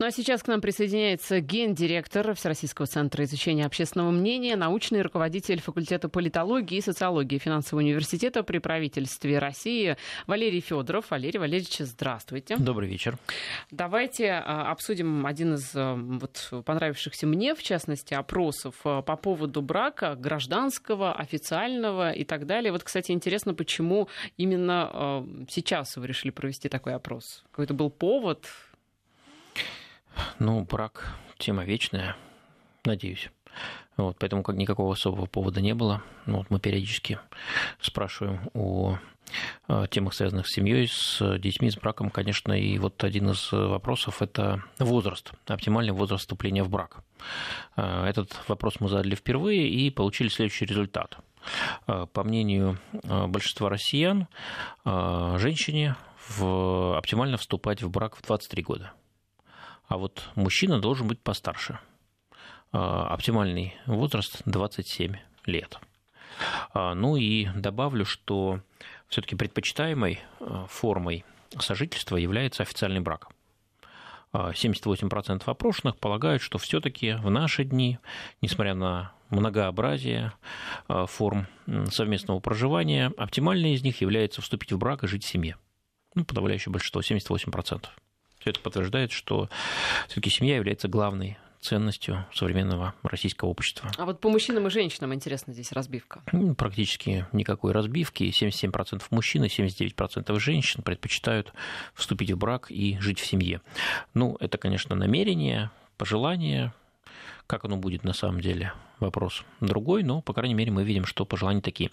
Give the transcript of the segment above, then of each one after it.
Ну а сейчас к нам присоединяется гендиректор Всероссийского центра изучения общественного мнения, научный руководитель факультета политологии и социологии финансового университета при правительстве России Валерий Федоров. Валерий Валерьевич, здравствуйте. Добрый вечер. Давайте а, обсудим один из а, вот, понравившихся мне, в частности, опросов а, по поводу брака гражданского, официального и так далее. Вот, кстати, интересно, почему именно сейчас вы решили провести такой опрос? Какой-то был повод? Ну, брак – тема вечная, надеюсь. Вот, поэтому как никакого особого повода не было. Ну, вот мы периодически спрашиваем о темах, связанных с семьей, с детьми, с браком, конечно, и вот один из вопросов – это возраст, оптимальный возраст вступления в брак. Этот вопрос мы задали впервые и получили следующий результат. По мнению большинства россиян, женщине оптимально вступать в брак в 23 года – а вот мужчина должен быть постарше. А, оптимальный возраст 27 лет. А, ну и добавлю, что все-таки предпочитаемой а, формой сожительства является официальный брак. 78% опрошенных полагают, что все-таки в наши дни, несмотря на многообразие форм совместного проживания, оптимальной из них является вступить в брак и жить в семье. Ну, подавляющее большинство, 78%. Все это подтверждает, что все-таки семья является главной ценностью современного российского общества. А вот по мужчинам и женщинам интересна здесь разбивка? Ну, практически никакой разбивки. 77% мужчин и 79% женщин предпочитают вступить в брак и жить в семье. Ну, это, конечно, намерение, пожелание. Как оно будет на самом деле, вопрос другой, но, по крайней мере, мы видим, что пожелания такие.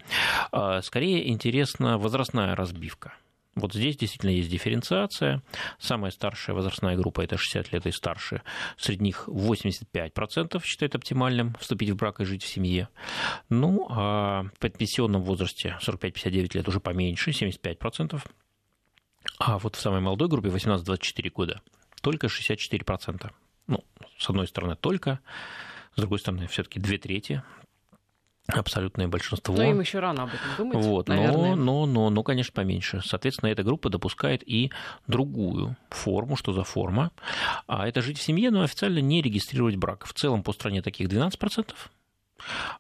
А, скорее интересна возрастная разбивка – вот здесь действительно есть дифференциация. Самая старшая возрастная группа – это 60 лет и старше. Среди них 85% считают оптимальным вступить в брак и жить в семье. Ну, а в предпенсионном возрасте 45-59 лет уже поменьше, 75%. А вот в самой молодой группе 18-24 года только 64%. Ну, с одной стороны, только, с другой стороны, все-таки две трети абсолютное большинство. Но им еще рано об этом думать, вот, наверное. Но, но, но, но, конечно, поменьше. Соответственно, эта группа допускает и другую форму. Что за форма? А это жить в семье, но официально не регистрировать брак. В целом по стране таких 12%.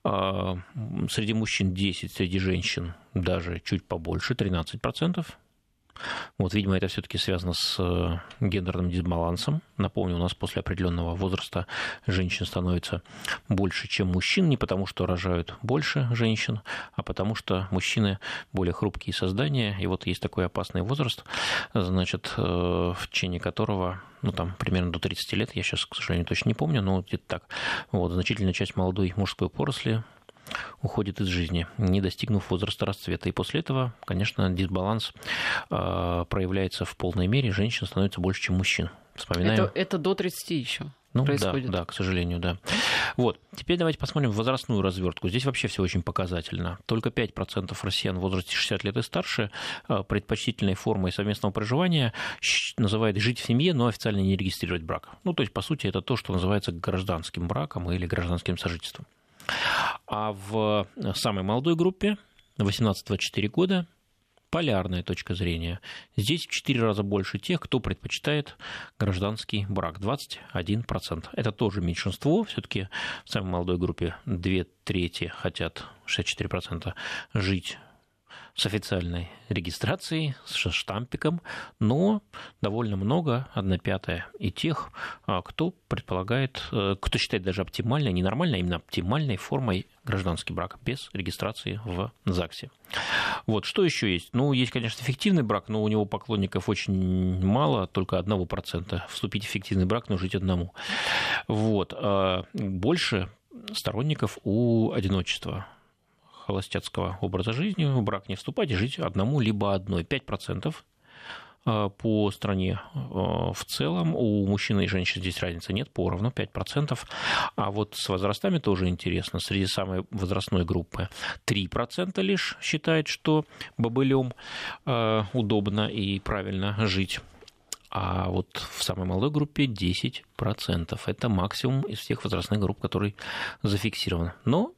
А, среди мужчин 10, среди женщин даже чуть побольше, 13%. Вот, видимо, это все-таки связано с э, гендерным дисбалансом. Напомню, у нас после определенного возраста женщин становится больше, чем мужчин, не потому что рожают больше женщин, а потому что мужчины более хрупкие создания. И вот есть такой опасный возраст, значит, э, в течение которого, ну, там, примерно до 30 лет, я сейчас, к сожалению, точно не помню, но где-то так, вот, значительная часть молодой мужской поросли уходит из жизни, не достигнув возраста расцвета. И после этого, конечно, дисбаланс э, проявляется в полной мере, женщин становится больше, чем мужчин. Вспоминаем... Это, это до 30 еще. Ну, происходит. Да, да, к сожалению, да. Вот, теперь давайте посмотрим возрастную развертку. Здесь вообще все очень показательно. Только 5% россиян в возрасте 60 лет и старше э, предпочтительной формой совместного проживания называют жить в семье, но официально не регистрировать брак. Ну, то есть, по сути, это то, что называется гражданским браком или гражданским сожительством. А в самой молодой группе, 18-24 года, полярная точка зрения. Здесь в 4 раза больше тех, кто предпочитает гражданский брак, 21%. Это тоже меньшинство, все-таки в самой молодой группе 2 трети хотят, 64% жить с официальной регистрацией, с штампиком, но довольно много, одна пятая, и тех, а, кто предполагает, э, кто считает даже оптимальной, не нормальной, а именно оптимальной формой гражданский брак без регистрации в ЗАГСе. Вот, что еще есть? Ну, есть, конечно, эффективный брак, но у него поклонников очень мало, только одного процента. Вступить в эффективный брак, но жить одному. Вот. А больше сторонников у одиночества холостяцкого образа жизни, в брак не вступать и жить одному либо одной. 5% э, по стране э, в целом. У мужчин и женщин здесь разницы нет, поровну 5%. А вот с возрастами тоже интересно. Среди самой возрастной группы 3% лишь считает, что бобылем э, удобно и правильно жить. А вот в самой молодой группе 10%. Это максимум из всех возрастных групп, который зафиксирован. Но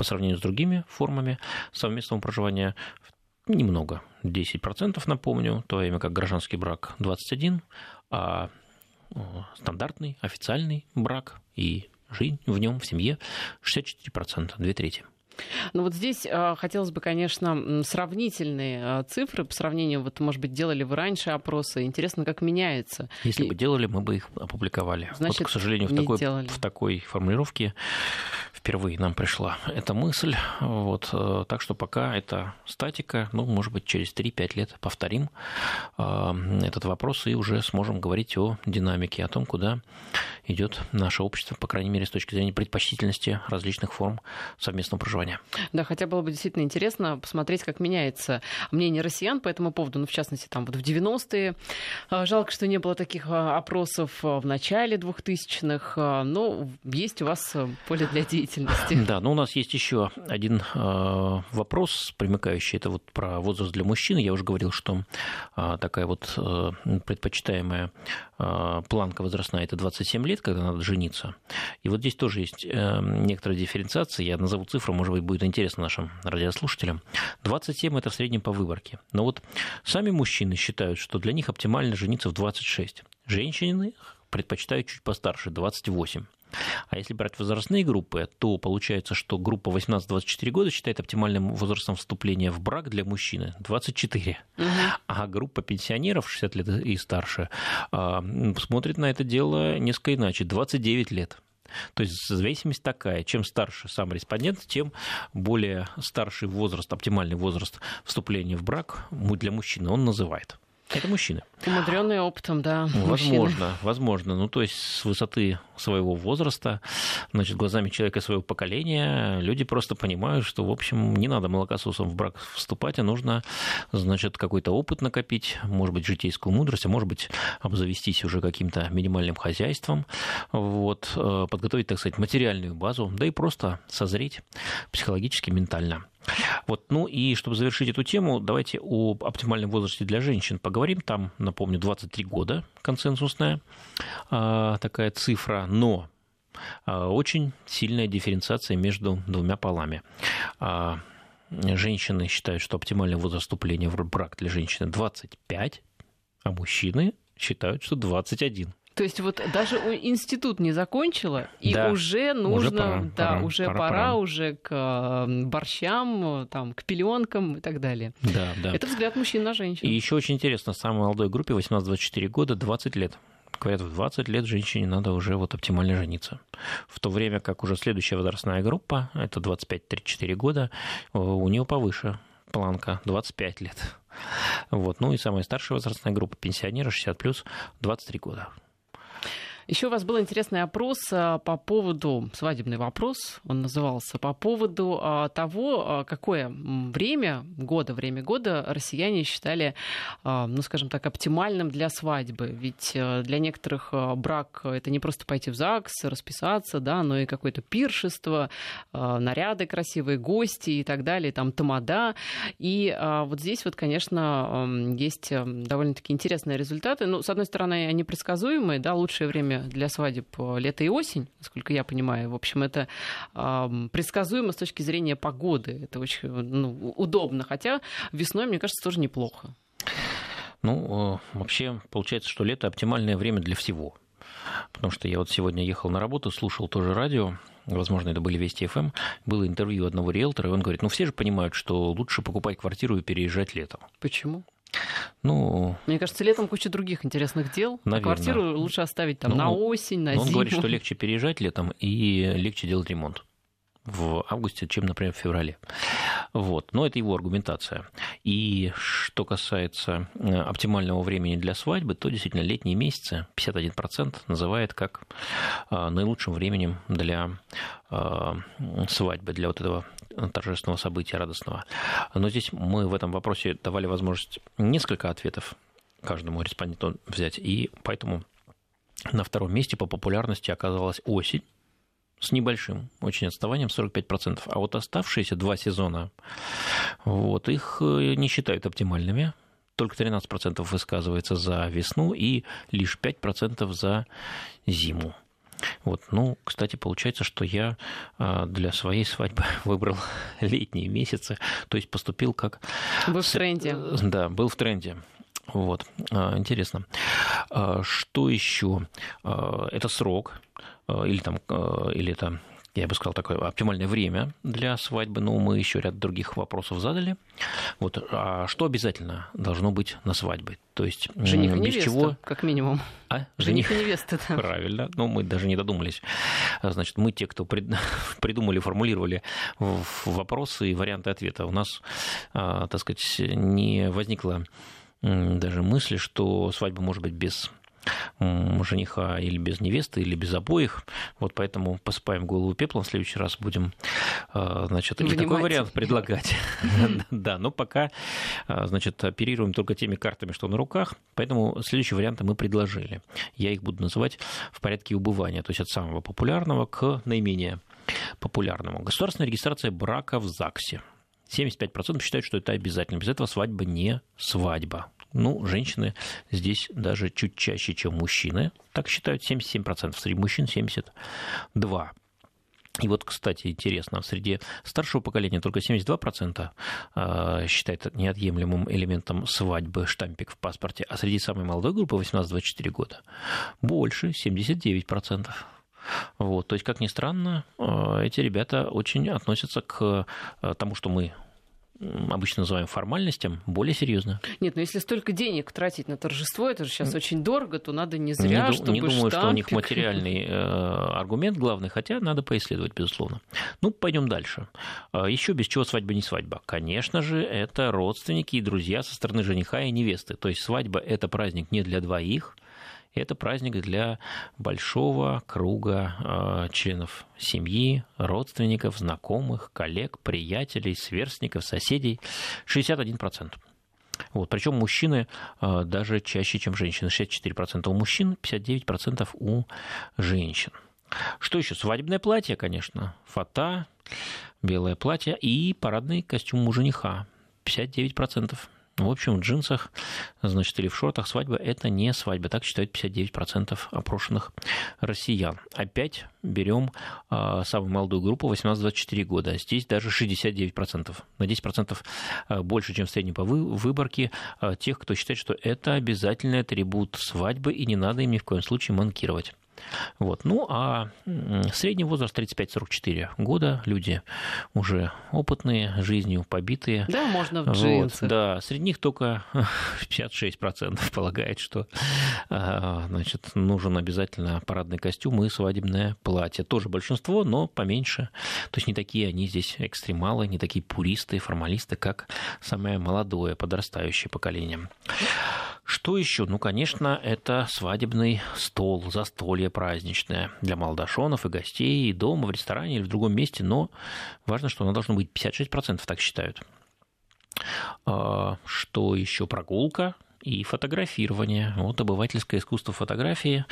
по сравнению с другими формами совместного проживания немного, 10%, напомню, то время как гражданский брак 21%, а стандартный, официальный брак и жизнь в нем, в семье 64%, две трети. Ну вот здесь э, хотелось бы, конечно, сравнительные э, цифры по сравнению, вот, может быть, делали вы раньше опросы. Интересно, как меняется. Если И... бы делали, мы бы их опубликовали. Значит, вот, к сожалению, в такой, в такой формулировке впервые нам пришла эта мысль. Вот, э, так что пока это статика, ну, может быть, через 3-5 лет повторим э, этот вопрос и уже сможем говорить о динамике, о том, куда идет наше общество, по крайней мере, с точки зрения предпочтительности различных форм совместного проживания. Да, хотя было бы действительно интересно посмотреть, как меняется мнение россиян по этому поводу, ну, в частности, там вот в 90-е. Э, жалко, что не было таких опросов в начале 2000-х, но есть у вас поле для деятельности. Да, но у нас есть еще один вопрос, примыкающий, это вот про возраст для мужчин. Я уже говорил, что такая вот предпочитаемая планка возрастная – это 27 лет, когда надо жениться. И вот здесь тоже есть э, некоторая дифференциация. Я назову цифру, может быть, будет интересно нашим радиослушателям. 27 – это в среднем по выборке. Но вот сами мужчины считают, что для них оптимально жениться в 26. Женщины предпочитают чуть постарше, 28. А если брать возрастные группы, то получается, что группа 18-24 года считает оптимальным возрастом вступления в брак для мужчины 24. Угу. А группа пенсионеров 60 лет и старше а, смотрит на это дело несколько иначе 29 лет. То есть зависимость такая, чем старше сам респондент, тем более старший возраст, оптимальный возраст вступления в брак для мужчины он называет. Это мужчины. Умудренные опытом, да. Возможно, мужчины. возможно. Ну, то есть с высоты своего возраста, значит, глазами человека своего поколения, люди просто понимают, что, в общем, не надо молокососом в брак вступать, а нужно, значит, какой-то опыт накопить, может быть, житейскую мудрость, а может быть, обзавестись уже каким-то минимальным хозяйством, вот, э, подготовить, так сказать, материальную базу, да и просто созреть психологически, ментально. Вот, ну и чтобы завершить эту тему, давайте о оптимальном возрасте для женщин поговорим. Там, напомню, 23 года консенсусная а, такая цифра, но а, очень сильная дифференциация между двумя полами. А, женщины считают, что оптимальный возраст вступления в брак для женщины 25, а мужчины считают, что 21. То есть вот даже институт не закончила, и да, уже нужно, уже пора, да, пора, уже пора, пора, пора уже к борщам, там, к пеленкам и так далее. Да, да. Это взгляд мужчин на женщин. И еще очень интересно, самой молодой группе 18-24 года 20 лет. Говорят, в 20 лет женщине надо уже вот оптимально жениться. В то время как уже следующая возрастная группа, это 25-34 года, у нее повыше планка 25 лет. Вот. Ну и самая старшая возрастная группа пенсионеры 60 плюс 23 года. Еще у вас был интересный опрос а, по поводу, свадебный вопрос, он назывался, по поводу а, того, а, какое время года, время года россияне считали, ну, скажем так, оптимальным для свадьбы. Ведь для некоторых брак — это не просто пойти в ЗАГС, расписаться, да, но и какое-то пиршество, наряды красивые, гости и так далее, там тамада. И вот здесь вот, конечно, есть довольно-таки интересные результаты. Ну, с одной стороны, они предсказуемые, да, лучшее время для свадеб э, лето и осень, насколько я понимаю. В общем, это э, предсказуемо с точки зрения погоды. Это очень ну, удобно. Хотя весной, мне кажется, тоже неплохо. Ну, э, вообще, получается, что лето оптимальное время для всего. Потому что я вот сегодня ехал на работу, слушал тоже радио, возможно, это были Вести ФМ, эм. было интервью одного риэлтора, и он говорит, ну все же понимают, что лучше покупать квартиру и переезжать летом. Почему? Ну, Мне кажется, летом куча других интересных дел. Наверное. А квартиру лучше оставить там ну, на осень, на зиму. Он говорит, что легче переезжать летом и легче делать ремонт в августе, чем, например, в феврале. Вот. Но это его аргументация. И что касается э, оптимального времени для свадьбы, то действительно летние месяцы 51% называет как э, наилучшим временем для э, свадьбы, для вот этого торжественного события радостного. Но здесь мы в этом вопросе давали возможность несколько ответов каждому респонденту взять, и поэтому на втором месте по популярности оказалась осень, с небольшим очень отставанием 45%. А вот оставшиеся два сезона, вот, их э, не считают оптимальными. Только 13% высказывается за весну и лишь 5% за зиму. Вот, ну, кстати, получается, что я а, для своей свадьбы выбрал летние месяцы, то есть поступил как... Был в тренде. Да, был в тренде. Вот, интересно. Что еще? Это срок или там или это я бы сказал, такое оптимальное время для свадьбы, но мы еще ряд других вопросов задали. Вот, а что обязательно должно быть на свадьбе? То есть жених и невеста, чего... как минимум. А? Жених, жених и невеста, да. Правильно, но мы даже не додумались. Значит, мы те, кто прид... придумали, формулировали вопросы и варианты ответа. У нас, а, так сказать, не возникло даже мысли, что свадьба может быть без жениха или без невесты, или без обоих. Вот поэтому посыпаем голову пеплом. В следующий раз будем, а, значит, и такой вариант предлагать. Да, но пока, а, значит, оперируем только теми картами, что на руках. Поэтому следующие варианты мы предложили. Я их буду называть в порядке убывания, то есть от самого популярного к наименее популярному. Государственная регистрация брака в ЗАГСе. 75% считают, что это обязательно. Без этого свадьба не свадьба. Ну, женщины здесь даже чуть чаще, чем мужчины. Так считают 77%, среди мужчин 72%. И вот, кстати, интересно, среди старшего поколения только 72% а, считает неотъемлемым элементом свадьбы штампик в паспорте, а среди самой молодой группы 18-24 года больше 79%. Вот, то есть, как ни странно, а, эти ребята очень относятся к а, тому, что мы обычно называем формальностям, более серьезно. Нет, но если столько денег тратить на торжество, это же сейчас очень дорого, то надо не зря, не, чтобы Не думаю, штампик... что у них материальный э, аргумент главный, хотя надо поисследовать, безусловно. Ну, пойдем дальше. А, Еще без чего свадьба не свадьба? Конечно же, это родственники и друзья со стороны жениха и невесты. То есть свадьба – это праздник не для двоих, это праздник для большого круга э, членов семьи, родственников, знакомых, коллег, приятелей, сверстников, соседей. 61%. Вот. Причем мужчины э, даже чаще, чем женщины. 64% у мужчин, 59% у женщин. Что еще? Свадебное платье, конечно. Фата, белое платье и парадный костюм у жениха. 59%. В общем, в джинсах, значит, или в шортах свадьба – это не свадьба. Так считают 59% опрошенных россиян. Опять берем э, самую молодую группу 18-24 года. Здесь даже 69%. На 10% а, больше, чем в среднем по выборке э, тех, кто считает, что это обязательный атрибут свадьбы, и не надо им ни в коем случае манкировать. Вот. Ну, а средний возраст 35-44 года, люди уже опытные, жизнью побитые. Да, можно в джинсах. Вот, да, среди них только 56% полагает, что а, значит, нужен обязательно парадный костюм и свадебное платье. Тоже большинство, но поменьше. То есть не такие они здесь экстремалы, не такие пуристы, формалисты, как самое молодое подрастающее поколение. Что еще? Ну, конечно, это свадебный стол, застолье праздничное для молодошонов и гостей, и дома, в ресторане или в другом месте, но важно, что оно должно быть 56%, так считают. А, что еще? Прогулка, и фотографирование. Вот обывательское искусство фотографии,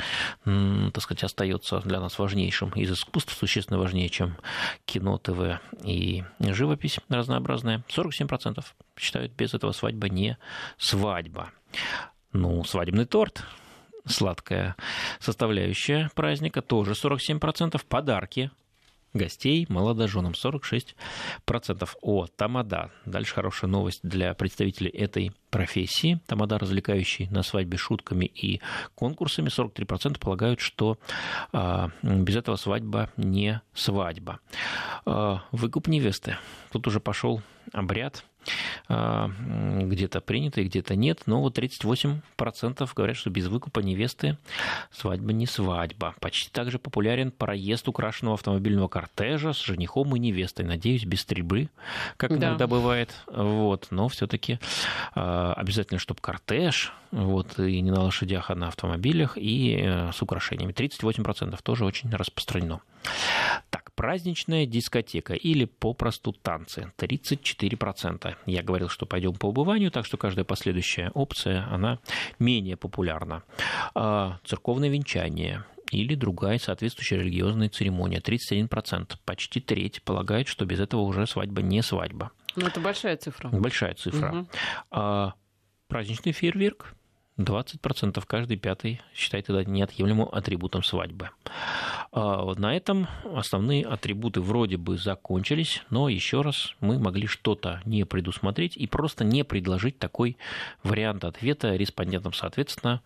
так сказать, остается для нас важнейшим из искусств, существенно важнее, чем кино, ТВ и живопись разнообразная. 47% считают, без этого свадьба не свадьба. Ну, свадебный торт, сладкая составляющая праздника, тоже 47%. Подарки гостей молодоженам 46%. О, тамада. Дальше хорошая новость для представителей этой профессии. Тамада, развлекающий на свадьбе шутками и конкурсами, 43% полагают, что а, без этого свадьба не свадьба. А, выкуп невесты. Тут уже пошел обряд где-то принято и где-то нет, но вот 38% говорят, что без выкупа невесты свадьба не свадьба. Почти так же популярен проезд украшенного автомобильного кортежа с женихом и невестой. Надеюсь, без стрельбы, как да. иногда бывает. Вот. Но все-таки а, обязательно, чтобы кортеж, вот, и не на лошадях, а на автомобилях, и э, с украшениями. 38% тоже очень распространено. Так, праздничная дискотека или попросту танцы. 34%. Я говорил, что пойдем по убыванию, так что каждая последующая опция, она менее популярна. А, церковное венчание или другая соответствующая религиозная церемония. 31%. Почти треть полагает, что без этого уже свадьба не свадьба. Ну, это большая цифра. Большая цифра. Угу. А, праздничный фейерверк 20% каждый пятый считает это неотъемлемым атрибутом свадьбы. А, на этом основные атрибуты вроде бы закончились, но еще раз мы могли что-то не предусмотреть и просто не предложить такой вариант ответа респондентам. Соответственно,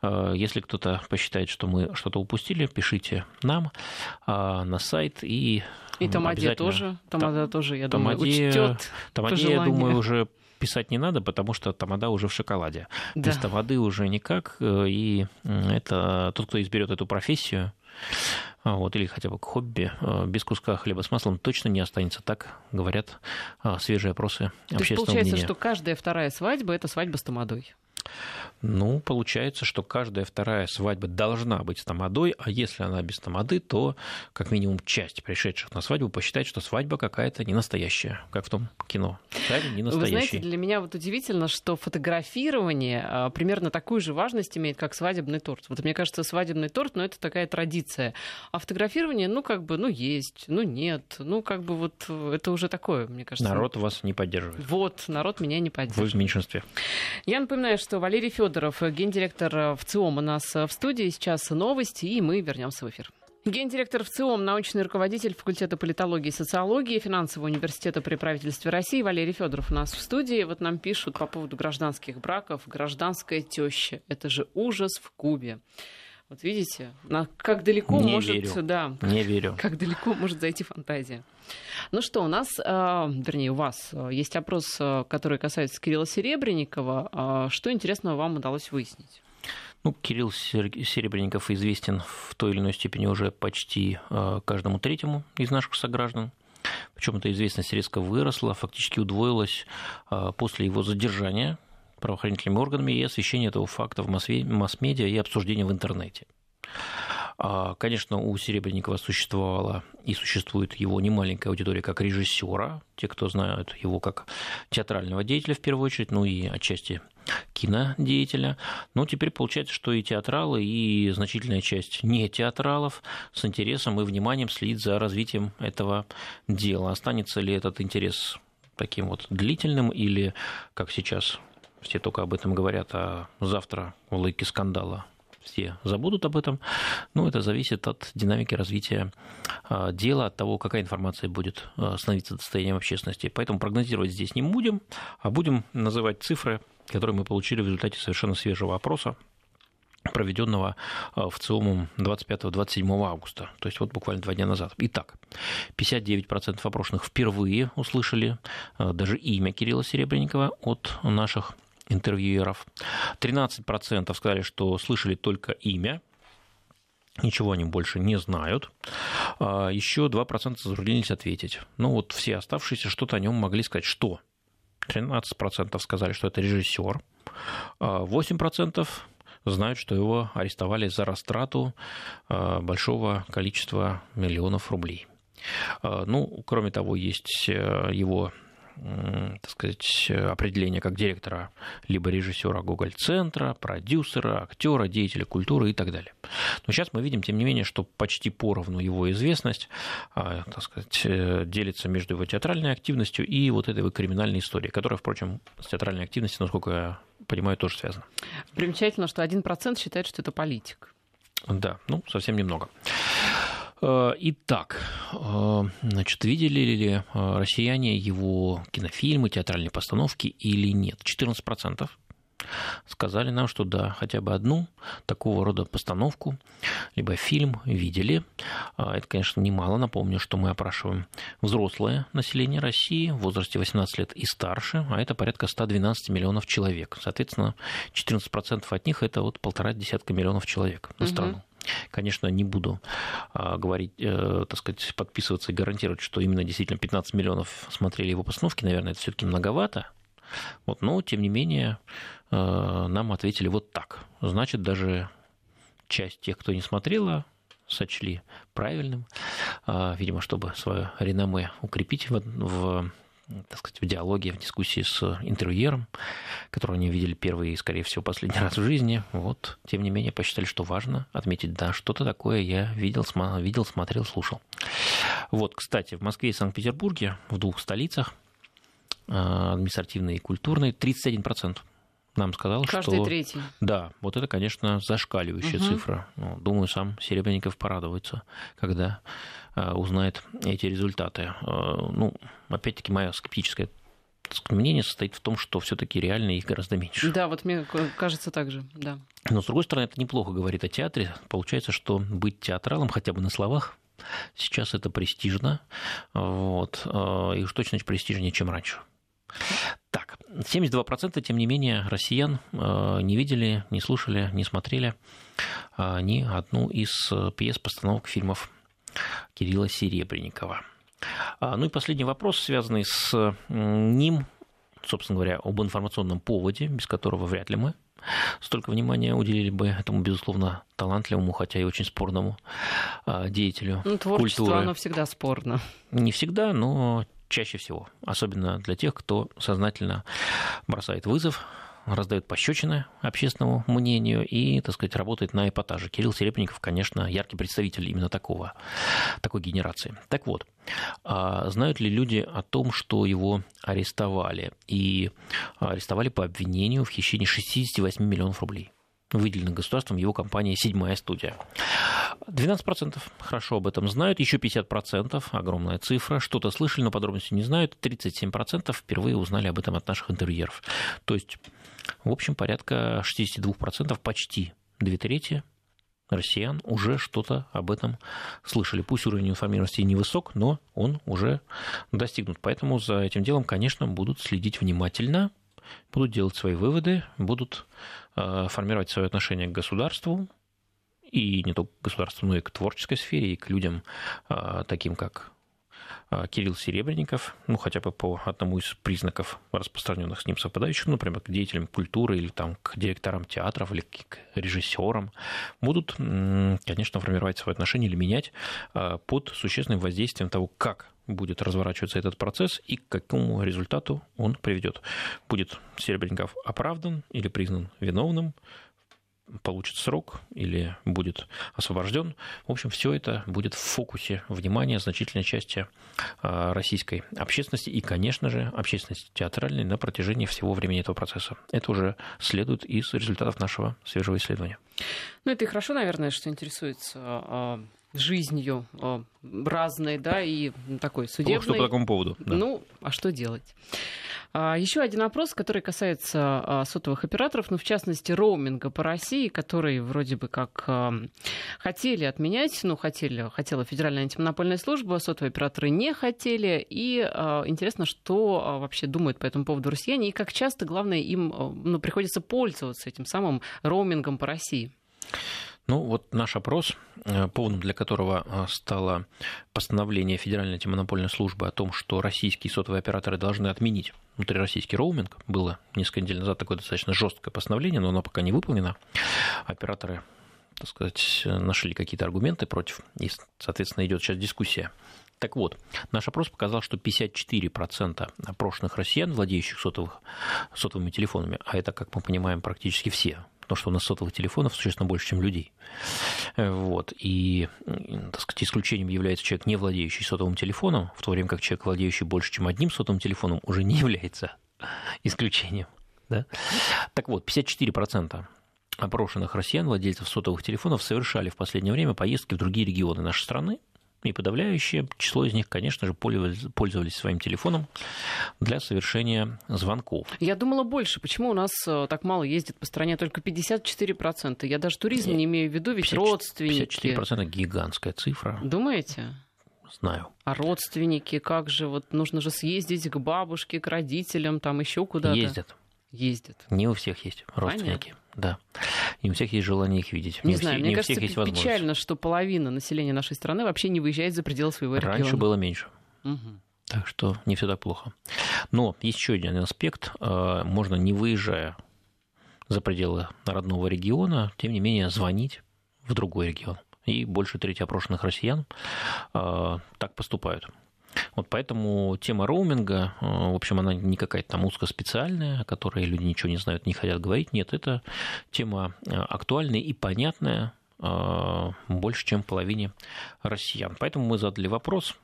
а, если кто-то посчитает, что мы что-то упустили, пишите нам на сайт и и Тамаде тоже. Тамада тоже, я думаю, учтет Тамаде, я думаю, уже писать не надо, потому что тамада уже в шоколаде. Да. Без тамады уже никак. Э, и это тот, кто изберет эту профессию, а, вот, или хотя бы к хобби, э, без куска хлеба с маслом точно не останется. Так говорят а, свежие опросы То общественного есть получается, мнения. что каждая вторая свадьба – это свадьба с тамадой? Ну, получается, что каждая вторая свадьба должна быть с тамадой, а если она без тамады, то как минимум часть пришедших на свадьбу посчитает, что свадьба какая-то не настоящая, как в том кино. Свадьба не настоящая. Вы знаете, для меня вот удивительно, что фотографирование а, примерно такую же важность имеет, как свадебный торт. Вот мне кажется, свадебный торт, ну, это такая традиция. А фотографирование, ну, как бы, ну, есть, ну, нет. Ну, как бы вот это уже такое, мне кажется. Народ вас не поддерживает. Вот, народ меня не поддерживает. Вы в меньшинстве. Я напоминаю, что Валерий Федоров, гендиректор в ЦИОМ у нас в студии. Сейчас новости, и мы вернемся в эфир. Гендиректор в ЦИОМ, научный руководитель факультета политологии и социологии финансового университета при правительстве России Валерий Федоров у нас в студии. Вот нам пишут по поводу гражданских браков. Гражданская теща. Это же ужас в Кубе. Вот видите, на, как далеко не может, верю. да, не верю. как далеко может зайти фантазия. Ну что, у нас, э, вернее, у вас э, есть опрос, э, который касается Кирилла Серебренникова. Что интересного вам удалось выяснить? Ну, Кирилл Серебренников известен в той или иной степени уже почти каждому третьему из наших сограждан. Причем эта известность резко выросла, фактически удвоилась после его задержания правоохранительными органами и освещения этого факта в масс-медиа и обсуждения в интернете. А, конечно, у Серебренникова существовала и существует его немаленькая аудитория как режиссера, те, кто знают его как театрального деятеля в первую очередь, ну и отчасти кинодеятеля. Но теперь получается, что и театралы, и значительная часть не театралов с интересом и вниманием следит за развитием этого дела. Останется ли этот интерес таким вот длительным или, как сейчас все только об этом говорят, а завтра логике скандала все забудут об этом. Но это зависит от динамики развития а, дела, от того, какая информация будет а, становиться достоянием общественности. Поэтому прогнозировать здесь не будем, а будем называть цифры, которые мы получили в результате совершенно свежего опроса, проведенного а, в ЦИОМом 25-27 августа, то есть вот буквально два дня назад. Итак, 59% опрошенных впервые услышали даже имя Кирилла Серебренникова от наших интервьюеров. 13% сказали, что слышали только имя, Ничего они больше не знают. А Еще 2% затруднились ответить. Ну вот все оставшиеся что-то о нем могли сказать. Что? 13% сказали, что это режиссер. 8% а знают, что его арестовали за растрату а, большого количества миллионов рублей. Ну, кроме того, есть э, его так сказать, определение как директора либо режиссера Гоголь-центра, продюсера, актера, деятеля культуры и так далее. Но сейчас мы видим, тем не менее, что почти поровну его известность, а, так сказать, э, делится между его театральной активностью и вот этой криминальной историей, которая, впрочем, с театральной активностью, насколько я понимаю, тоже связана. Примечательно, что 1% считает, что это политик. Да, ну, совсем немного. Э, итак, э, значит, видели ли э, россияне его кинофильмы, театральные постановки или нет? 14% сказали нам, что да, хотя бы одну такого рода постановку, либо фильм видели. Это, конечно, немало. Напомню, что мы опрашиваем взрослое население России в возрасте 18 лет и старше, а это порядка 112 миллионов человек. Соответственно, 14% от них это вот полтора десятка миллионов человек на страну. Угу. Конечно, не буду а, говорить, э, так сказать, подписываться и гарантировать, что именно действительно 15 миллионов смотрели его постановки. Наверное, это все-таки многовато. Вот, но, тем не менее, э, нам ответили вот так. Значит, даже часть тех, кто не смотрела, сочли правильным, а, видимо, чтобы свое реноме укрепить в, в так сказать, в диалоге, в дискуссии с интервьюером, которого они видели первый и, скорее всего, последний раз в жизни. Вот, тем не менее, посчитали, что важно отметить, да, что-то такое я видел, видел, смотрел, слушал. Вот, кстати, в Москве и Санкт-Петербурге, в двух столицах, а, административной и культурной, 31% нам сказал, Каждый что... третий. Да, вот это, конечно, зашкаливающая угу. цифра. Ну, думаю, сам Серебренников порадуется, когда э, узнает эти результаты. Э, ну, опять-таки, моя скептическая мнение состоит в том, что все-таки реально их гораздо меньше. Да, вот мне кажется так же, да. Но, с другой стороны, это неплохо говорит о театре. Получается, что быть театралом хотя бы на словах сейчас это престижно, вот, э, и уж точно престижнее, чем раньше. Так, 72% тем не менее россиян э, не видели, не слушали, не смотрели э, ни одну из пьес, постановок фильмов Кирилла Серебренникова. А, ну и последний вопрос, связанный с ним, собственно говоря, об информационном поводе, без которого вряд ли мы столько внимания уделили бы этому, безусловно, талантливому, хотя и очень спорному деятелю ну, творчество, культуры. оно всегда спорно. Не всегда, но чаще всего. Особенно для тех, кто сознательно бросает вызов раздает пощечины общественному мнению и, так сказать, работает на эпатаже. Кирилл Серебренников, конечно, яркий представитель именно такого, такой генерации. Так вот, а знают ли люди о том, что его арестовали? И арестовали по обвинению в хищении 68 миллионов рублей выделенных государством его компания «Седьмая студия». 12% хорошо об этом знают, еще 50%, огромная цифра, что-то слышали, но подробности не знают, 37% впервые узнали об этом от наших интервьюеров. То есть в общем, порядка 62%, почти две трети россиян уже что-то об этом слышали. Пусть уровень информированности невысок, но он уже достигнут. Поэтому за этим делом, конечно, будут следить внимательно, будут делать свои выводы, будут формировать свое отношение к государству, и не только к государству, но и к творческой сфере, и к людям, э, таким как а, Кирилл Серебренников, ну, хотя бы по одному из признаков распространенных с ним совпадающих, ну, например, к деятелям культуры или там, к директорам театров или к режиссерам, будут, конечно, формировать свои отношения или менять под существенным воздействием того, как будет разворачиваться этот процесс и к какому результату он приведет. Будет Серебренников оправдан или признан виновным, получит срок или будет освобожден. В общем, все это будет в фокусе внимания значительной части а, российской общественности и, конечно же, общественности театральной на протяжении всего времени этого процесса. Это уже следует из результатов нашего свежего исследования. Ну, это и хорошо, наверное, что интересуется а, жизнью а, разной, да, и такой судебной. Что по такому поводу? Да. Ну, а что делать? А, Еще один опрос, который касается а, сотовых операторов, ну, в частности, роуминга по России, который вроде бы как хотели отменять, ну, хотели, хотела Федеральная антимонопольная служба, сотовые операторы не хотели. И интересно, что вообще думают по этому поводу россияне, и как часто, главное, им ну, приходится пользоваться этим самым роумингом по России. Ну, вот наш опрос, э, поводом для которого э, стало постановление Федеральной антимонопольной службы о том, что российские сотовые операторы должны отменить внутрироссийский роуминг. Было несколько недель назад такое достаточно жесткое постановление, но оно пока не выполнено. Операторы так сказать, нашли какие-то аргументы против, и, соответственно, идет сейчас дискуссия. Так вот, наш опрос показал, что 54% опрошенных россиян, владеющих сотовых, сотовыми телефонами, а это, как мы понимаем, практически все потому что у нас сотовых телефонов существенно больше, чем людей. Вот. И, так сказать, исключением является человек, не владеющий сотовым телефоном, в то время как человек, владеющий больше, чем одним сотовым телефоном, уже не является исключением. Да? Так вот, 54% опрошенных россиян, владельцев сотовых телефонов, совершали в последнее время поездки в другие регионы нашей страны, и подавляющее число из них, конечно же, пользовались своим телефоном для совершения звонков. Я думала больше. Почему у нас э, так мало ездит по стране? Только 54%. Я даже туризм не имею в виду, ведь 50, родственники... 54% гигантская цифра. Думаете? Знаю. А родственники, как же, вот нужно же съездить к бабушке, к родителям, там еще куда-то. Ездят. Ездят. Не у всех есть родственники. Понятно. Да. Не у всех есть желание их видеть. Не, не знаю, все, мне не кажется, всех есть печально, что половина населения нашей страны вообще не выезжает за пределы своего Раньше региона. Раньше было меньше. Угу. Так что не все так плохо. Но есть еще один аспект. Э, можно, не выезжая за пределы родного региона, тем не менее звонить в другой регион. И больше трети опрошенных россиян э, так поступают. Вот поэтому тема роуминга, э, в общем, она не какая-то там узкоспециальная, о которой люди ничего не знают, не хотят говорить. Нет, это тема э, актуальная и понятная э, больше, чем половине россиян. Поэтому мы задали вопрос,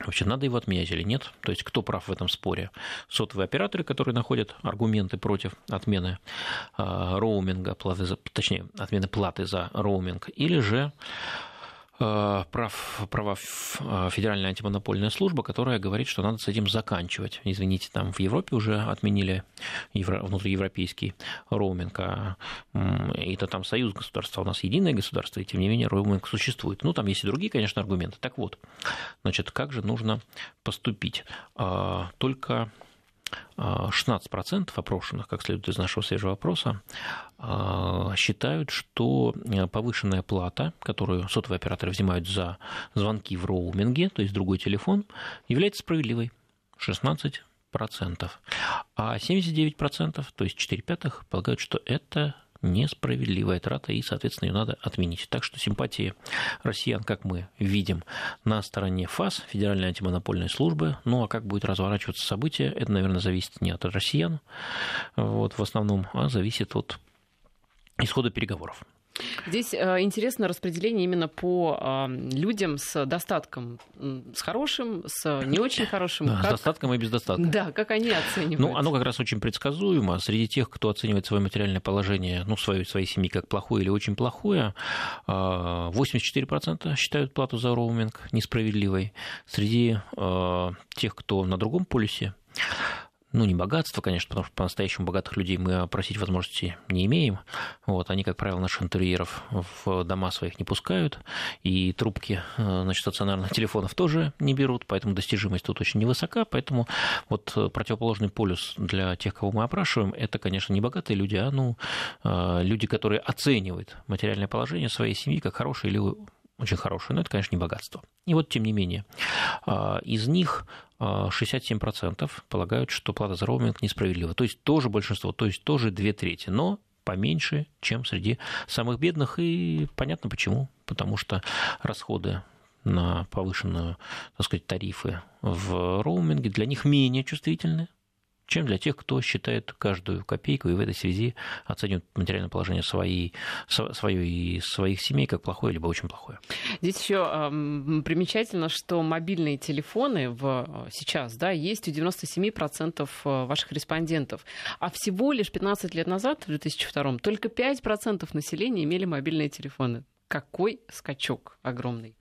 Вообще, надо его отменять или нет? То есть, кто прав в этом споре? Сотовые операторы, которые находят аргументы против отмены роуминга, платы за, точнее, отмены платы за роуминг, или же прав, права э, Федеральная антимонопольная служба, которая говорит, что надо с этим заканчивать. Извините, там в Европе уже отменили евро, внутриевропейский роуминг, а это там союз государства, у нас единое государство, и тем не менее роуминг существует. Ну, там есть и другие, конечно, аргументы. Так вот, значит, как же нужно поступить? А, только 16% опрошенных, как следует из нашего свежего опроса, а, считают, что э, повышенная плата, которую сотовые операторы взимают за звонки в роуминге, то есть другой телефон, является справедливой. 16%. А 79%, то есть 4 пятых, полагают, что это несправедливая трата, и, соответственно, ее надо отменить. Так что симпатии россиян, как мы видим, на стороне ФАС, Федеральной антимонопольной службы. Ну, а как будет разворачиваться событие, это, наверное, зависит не от россиян вот, в основном, а зависит от исхода переговоров. Здесь э, интересно распределение именно по э, людям с достатком, с хорошим, с не очень хорошим. Да, как... С достатком и без достатка. Да, как они оценивают. Ну, оно как раз очень предсказуемо. Среди тех, кто оценивает свое материальное положение, ну, свою, своей семьи как плохое или очень плохое, 84% э, считают плату за роуминг несправедливой. Среди тех, кто на другом полюсе, ну, не богатство, конечно, потому что по-настоящему богатых людей мы опросить возможности не имеем. Вот, они, как правило, наших интерьеров в дома своих не пускают, и трубки э, значит, стационарных телефонов тоже не берут, поэтому достижимость тут очень невысока, поэтому вот э, противоположный полюс для тех, кого мы опрашиваем, это, конечно, не богатые люди, а ну, э, люди, которые оценивают материальное положение своей семьи как хорошее или очень хорошее, но это, конечно, не богатство. И вот, тем не менее, а, из них 67% а, полагают, что плата за роуминг несправедлива. То есть тоже большинство, то есть тоже две трети, но поменьше, чем среди самых бедных. И понятно почему. Потому что расходы на повышенную, так сказать, тарифы в роуминге для них менее чувствительны, чем для тех, кто считает каждую копейку и в этой связи оценивает материальное положение своей, свое и своих семей как плохое либо очень плохое. Здесь еще э, примечательно, что мобильные телефоны в, сейчас да, есть у 97% э, ваших респондентов, а всего лишь 15 лет назад, в 2002 только 5% населения имели мобильные телефоны какой скачок огромный.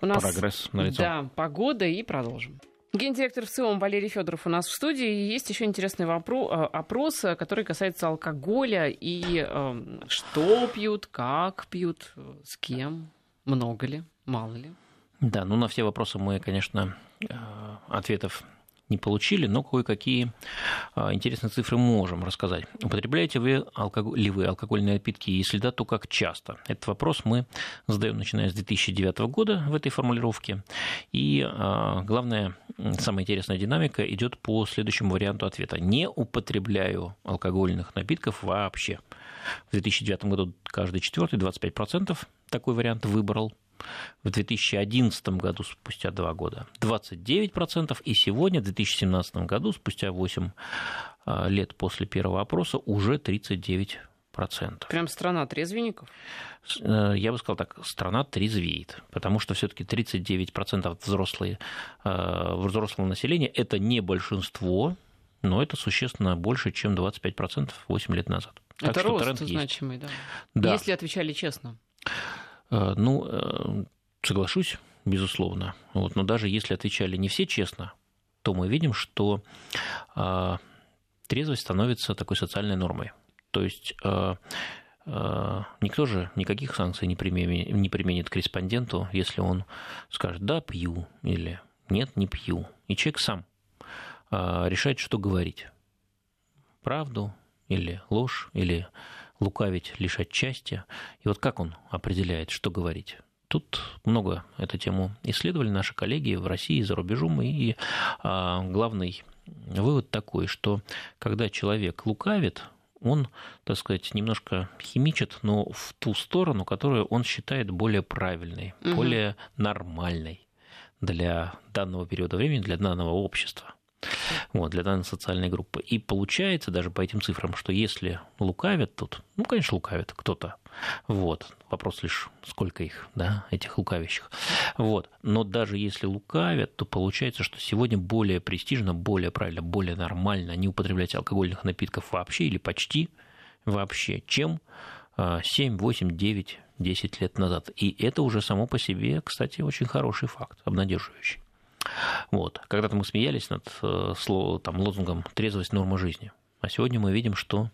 У нас, Прогресс налицо. Да, погода и продолжим. Гендиректор ВЦИОМ Валерий Федоров у нас в студии. И есть еще интересный вопрос, э, опрос, э, который касается алкоголя и э, что пьют, как пьют, с кем, много ли, мало ли. Да, ну на все вопросы мы, конечно, ответов не получили, но кое-какие а, интересные цифры можем рассказать. Употребляете вы алкоголь, ли вы алкогольные напитки, если да, то как часто? Этот вопрос мы задаем, начиная с 2009 года в этой формулировке. И а, главное, самая интересная динамика идет по следующему варианту ответа. Не употребляю алкогольных напитков вообще. В 2009 году каждый четвертый, 25% такой вариант выбрал в 2011 году, спустя два года, 29%, и сегодня, в 2017 году, спустя 8 а, лет после первого опроса, уже 39%. Прям страна трезвенников? Э, я бы сказал так, страна трезвеет, потому что все-таки 39% взрослые, э, взрослого населения – это не большинство, но это существенно больше, чем 25% 8 лет назад. Так это рост значимый, да. да. Если отвечали честно. Э, ну, э, соглашусь, безусловно. Вот, но даже если отвечали не все честно, то мы видим, что э, трезвость становится такой социальной нормой. То есть никто же никаких санкций не применит, не применит к респонденту, если он скажет «да, пью» или «нет, не пью». И человек сам решает, что говорить. Правду или ложь, или лукавить лишь отчасти. И вот как он определяет, что говорить? Тут много эту тему исследовали наши коллеги в России и за рубежом. И а, главный вывод такой, что когда человек лукавит, он, так сказать, немножко химичит, но в ту сторону, которую он считает более правильной, угу. более нормальной для данного периода времени, для данного общества. Вот, для данной социальной группы. И получается даже по этим цифрам, что если лукавят тут, ну, конечно, лукавят кто-то, вот, вопрос лишь, сколько их, да, этих лукавящих, вот, но даже если лукавят, то получается, что сегодня более престижно, более правильно, более нормально не употреблять алкогольных напитков вообще или почти вообще, чем 7, 8, 9, 10 лет назад. И это уже само по себе, кстати, очень хороший факт, обнадеживающий. Вот. Когда-то мы смеялись над э, там, лозунгом «трезвость – норма жизни». А сегодня мы видим, что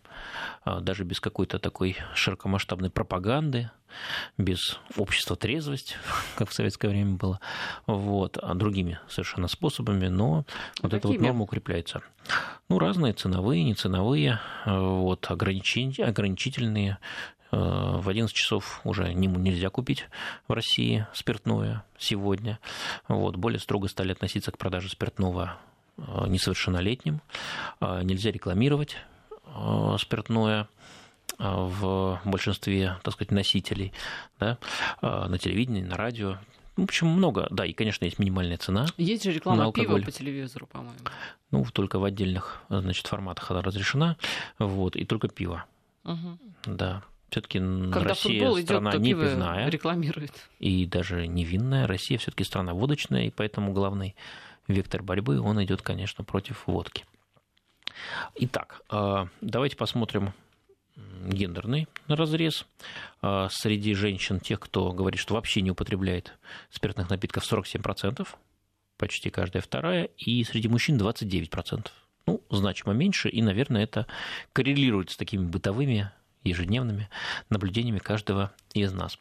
а, даже без какой-то такой широкомасштабной пропаганды, без общества трезвость, как в советское время было, вот, а другими совершенно способами, но вот эта вот норма укрепляется. Ну, разные ценовые, неценовые, вот, ограничительные, Э, в 11 часов уже нельзя купить в России спиртное сегодня. Вот, более строго стали относиться к продаже спиртного э, несовершеннолетним. Э, нельзя рекламировать спиртное в большинстве, так сказать, носителей, да, на телевидении, на радио. В общем, много, да, и, конечно, есть минимальная цена. Есть же реклама пива по телевизору, по-моему. Ну, только в отдельных, значит, форматах она разрешена, вот, и только пиво. Угу. Да. Все-таки Россия страна идет, не пивная. Рекламирует. И даже невинная. Россия все-таки страна водочная, и поэтому главный вектор борьбы, он идет, конечно, против водки. Итак, а, давайте посмотрим гендерный разрез. А, среди женщин, тех, кто говорит, что вообще не употребляет спиртных напитков, 47%, почти каждая вторая, и среди мужчин 29%. Ну, значимо меньше, и, наверное, это коррелирует с такими бытовыми ежедневными наблюдениями каждого из нас.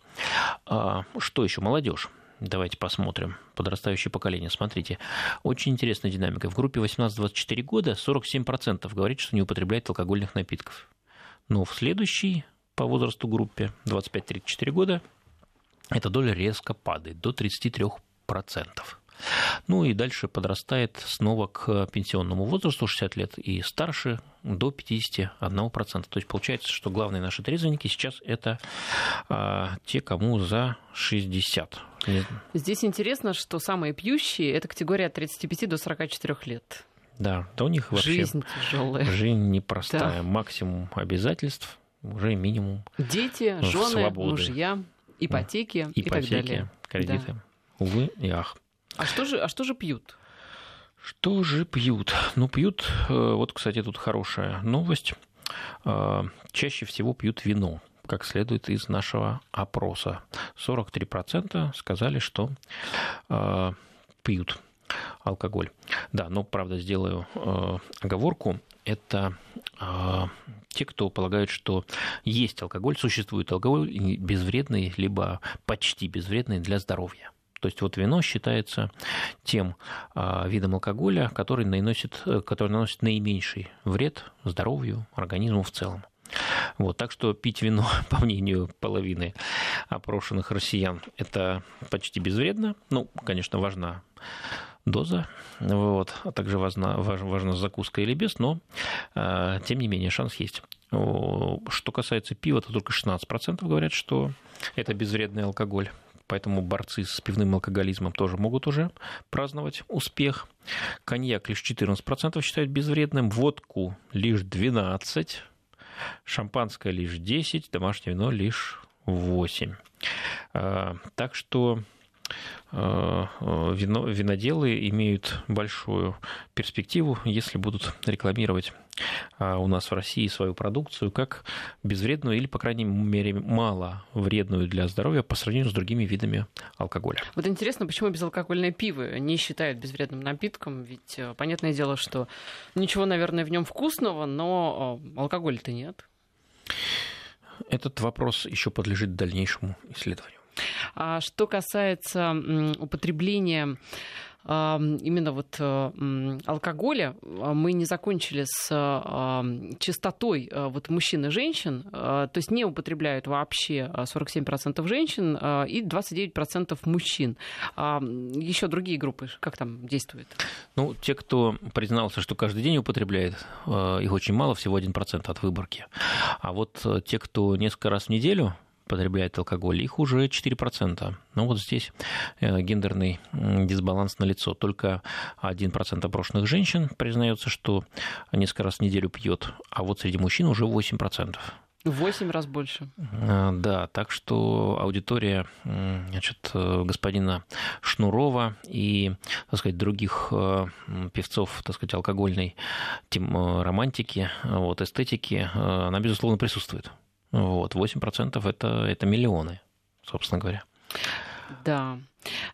А, что еще? Молодежь. Давайте посмотрим. Подрастающее поколение. Смотрите, очень интересная динамика. В группе 18-24 года 47% говорит, что не употребляет алкогольных напитков. Но в следующей по возрасту группе 25-34 года эта доля резко падает до 33%. Ну и дальше подрастает снова к пенсионному возрасту 60 лет и старше до 51%. То есть получается, что главные наши трезвенники сейчас это а, те, кому за 60. Здесь интересно, что самые пьющие это категория от 35 до 44 лет. Да, да у них вообще жизнь тяжелая. Жизнь непростая. Да. Максимум обязательств, уже минимум. Дети, жены, свободы. мужья, ипотеки, ипотеки и так далее. Кредиты. Да. Увы и ах. А что же, а что же пьют? Что же пьют? Ну, пьют, э, вот, кстати, тут хорошая новость. Э, чаще всего пьют вино, как следует из нашего опроса. 43% сказали, что э, пьют алкоголь. Да, но, правда, сделаю оговорку. Это те, кто полагают, что есть алкоголь, существует алкоголь безвредный, либо почти безвредный для здоровья. То есть вот вино считается тем а, видом алкоголя, который наносит, э, который наносит наименьший вред здоровью, организму в целом. Вот, так что пить вино, по мнению половины опрошенных россиян, это почти безвредно. Ну, конечно, важна доза, вот, а также важна, важна закуска или без, но, э, тем не менее, шанс есть. Что касается пива, то только 16% говорят, что это безвредный алкоголь поэтому борцы с пивным алкоголизмом тоже могут уже праздновать успех. Коньяк лишь 14% считают безвредным, водку лишь 12%, шампанское лишь 10%, домашнее вино лишь 8%. А, так что вино, виноделы имеют большую перспективу, если будут рекламировать э, у нас в России свою продукцию как безвредную или, по крайней мере, мало вредную для здоровья по сравнению с другими видами алкоголя. Вот интересно, почему безалкогольное пиво не считают безвредным напитком? Ведь э, понятное дело, что ничего, наверное, в нем вкусного, но алкоголя-то нет. Этот вопрос еще подлежит дальнейшему исследованию. А что касается употребления именно вот э, алкоголя мы не закончили с частотой э, вот мужчин и женщин, э, то есть не употребляют вообще 47% женщин и 29% мужчин. А Еще другие группы, как там действуют? Ну, те, кто признался, что каждый день употребляет, их очень мало, всего 1% от выборки. А вот те, кто несколько раз в неделю потребляет алкоголь, их уже 4%. Ну вот здесь э, гендерный дисбаланс на лицо. Только 1% опрошенных женщин признается, что несколько раз в неделю пьет, а вот среди мужчин уже 8%. Восемь раз больше. Э, да, так что аудитория значит, э, господина Шнурова и, так сказать, других певцов, так сказать, алкогольной тем, романтики, вот, эстетики, она, безусловно, присутствует. Вот, 8% это, это миллионы, собственно говоря. Да.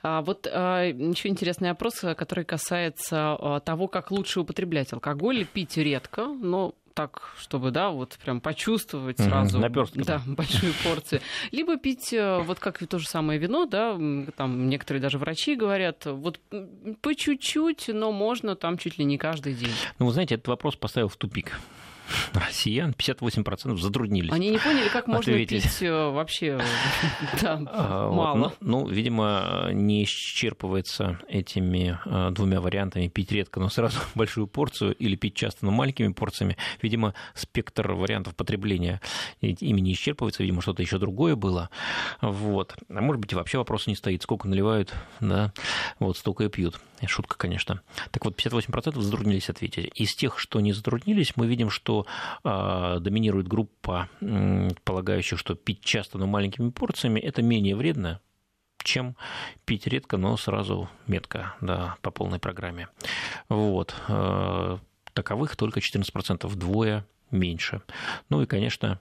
А вот а, еще интересный опрос, который касается а, того, как лучше употреблять алкоголь. Пить редко, но так, чтобы, да, вот прям почувствовать сразу да, большую порцию. Либо пить, э, вот как то же самое вино, да, там некоторые даже врачи говорят, вот по чуть-чуть, но можно там чуть ли не каждый день. Ну, вы знаете, этот вопрос поставил в тупик россиян 58% затруднились. Они не поняли, как можно ответить. пить э, вообще да, а, мало. Ну, ну, видимо, не исчерпывается этими э, двумя вариантами пить редко, но сразу большую порцию или пить часто, но маленькими порциями. Видимо, спектр вариантов потребления ими не исчерпывается, видимо, что-то еще другое было. Вот. А может быть, вообще вопрос не стоит, сколько наливают, да, вот столько и пьют. Шутка, конечно. Так вот, 58% затруднились ответить. Из тех, что не затруднились, мы видим, что э, доминирует группа, э, полагающих, что пить часто, но маленькими порциями, это менее вредно, чем пить редко, но сразу метко, да, по полной программе. Вот. Э, таковых только 14%, вдвое меньше. Ну и, конечно,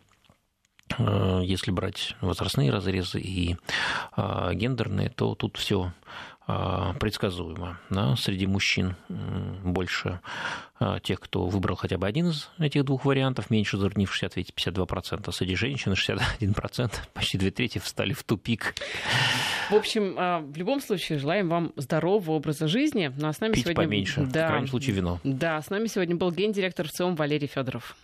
э, если брать возрастные разрезы и гендерные, то тут все а, предсказуемо. Да? Среди мужчин больше а, тех, кто выбрал хотя бы один из этих двух вариантов, меньше затруднившись ответить 52%. Среди женщин 61%, почти две трети встали в тупик. В общем, а, в любом случае, желаем вам здорового образа жизни. Ну, а с нами Пить сегодня... поменьше, да, в крайнем случае вино. Да, с нами сегодня был гендиректор ВЦИОМ Валерий Федоров.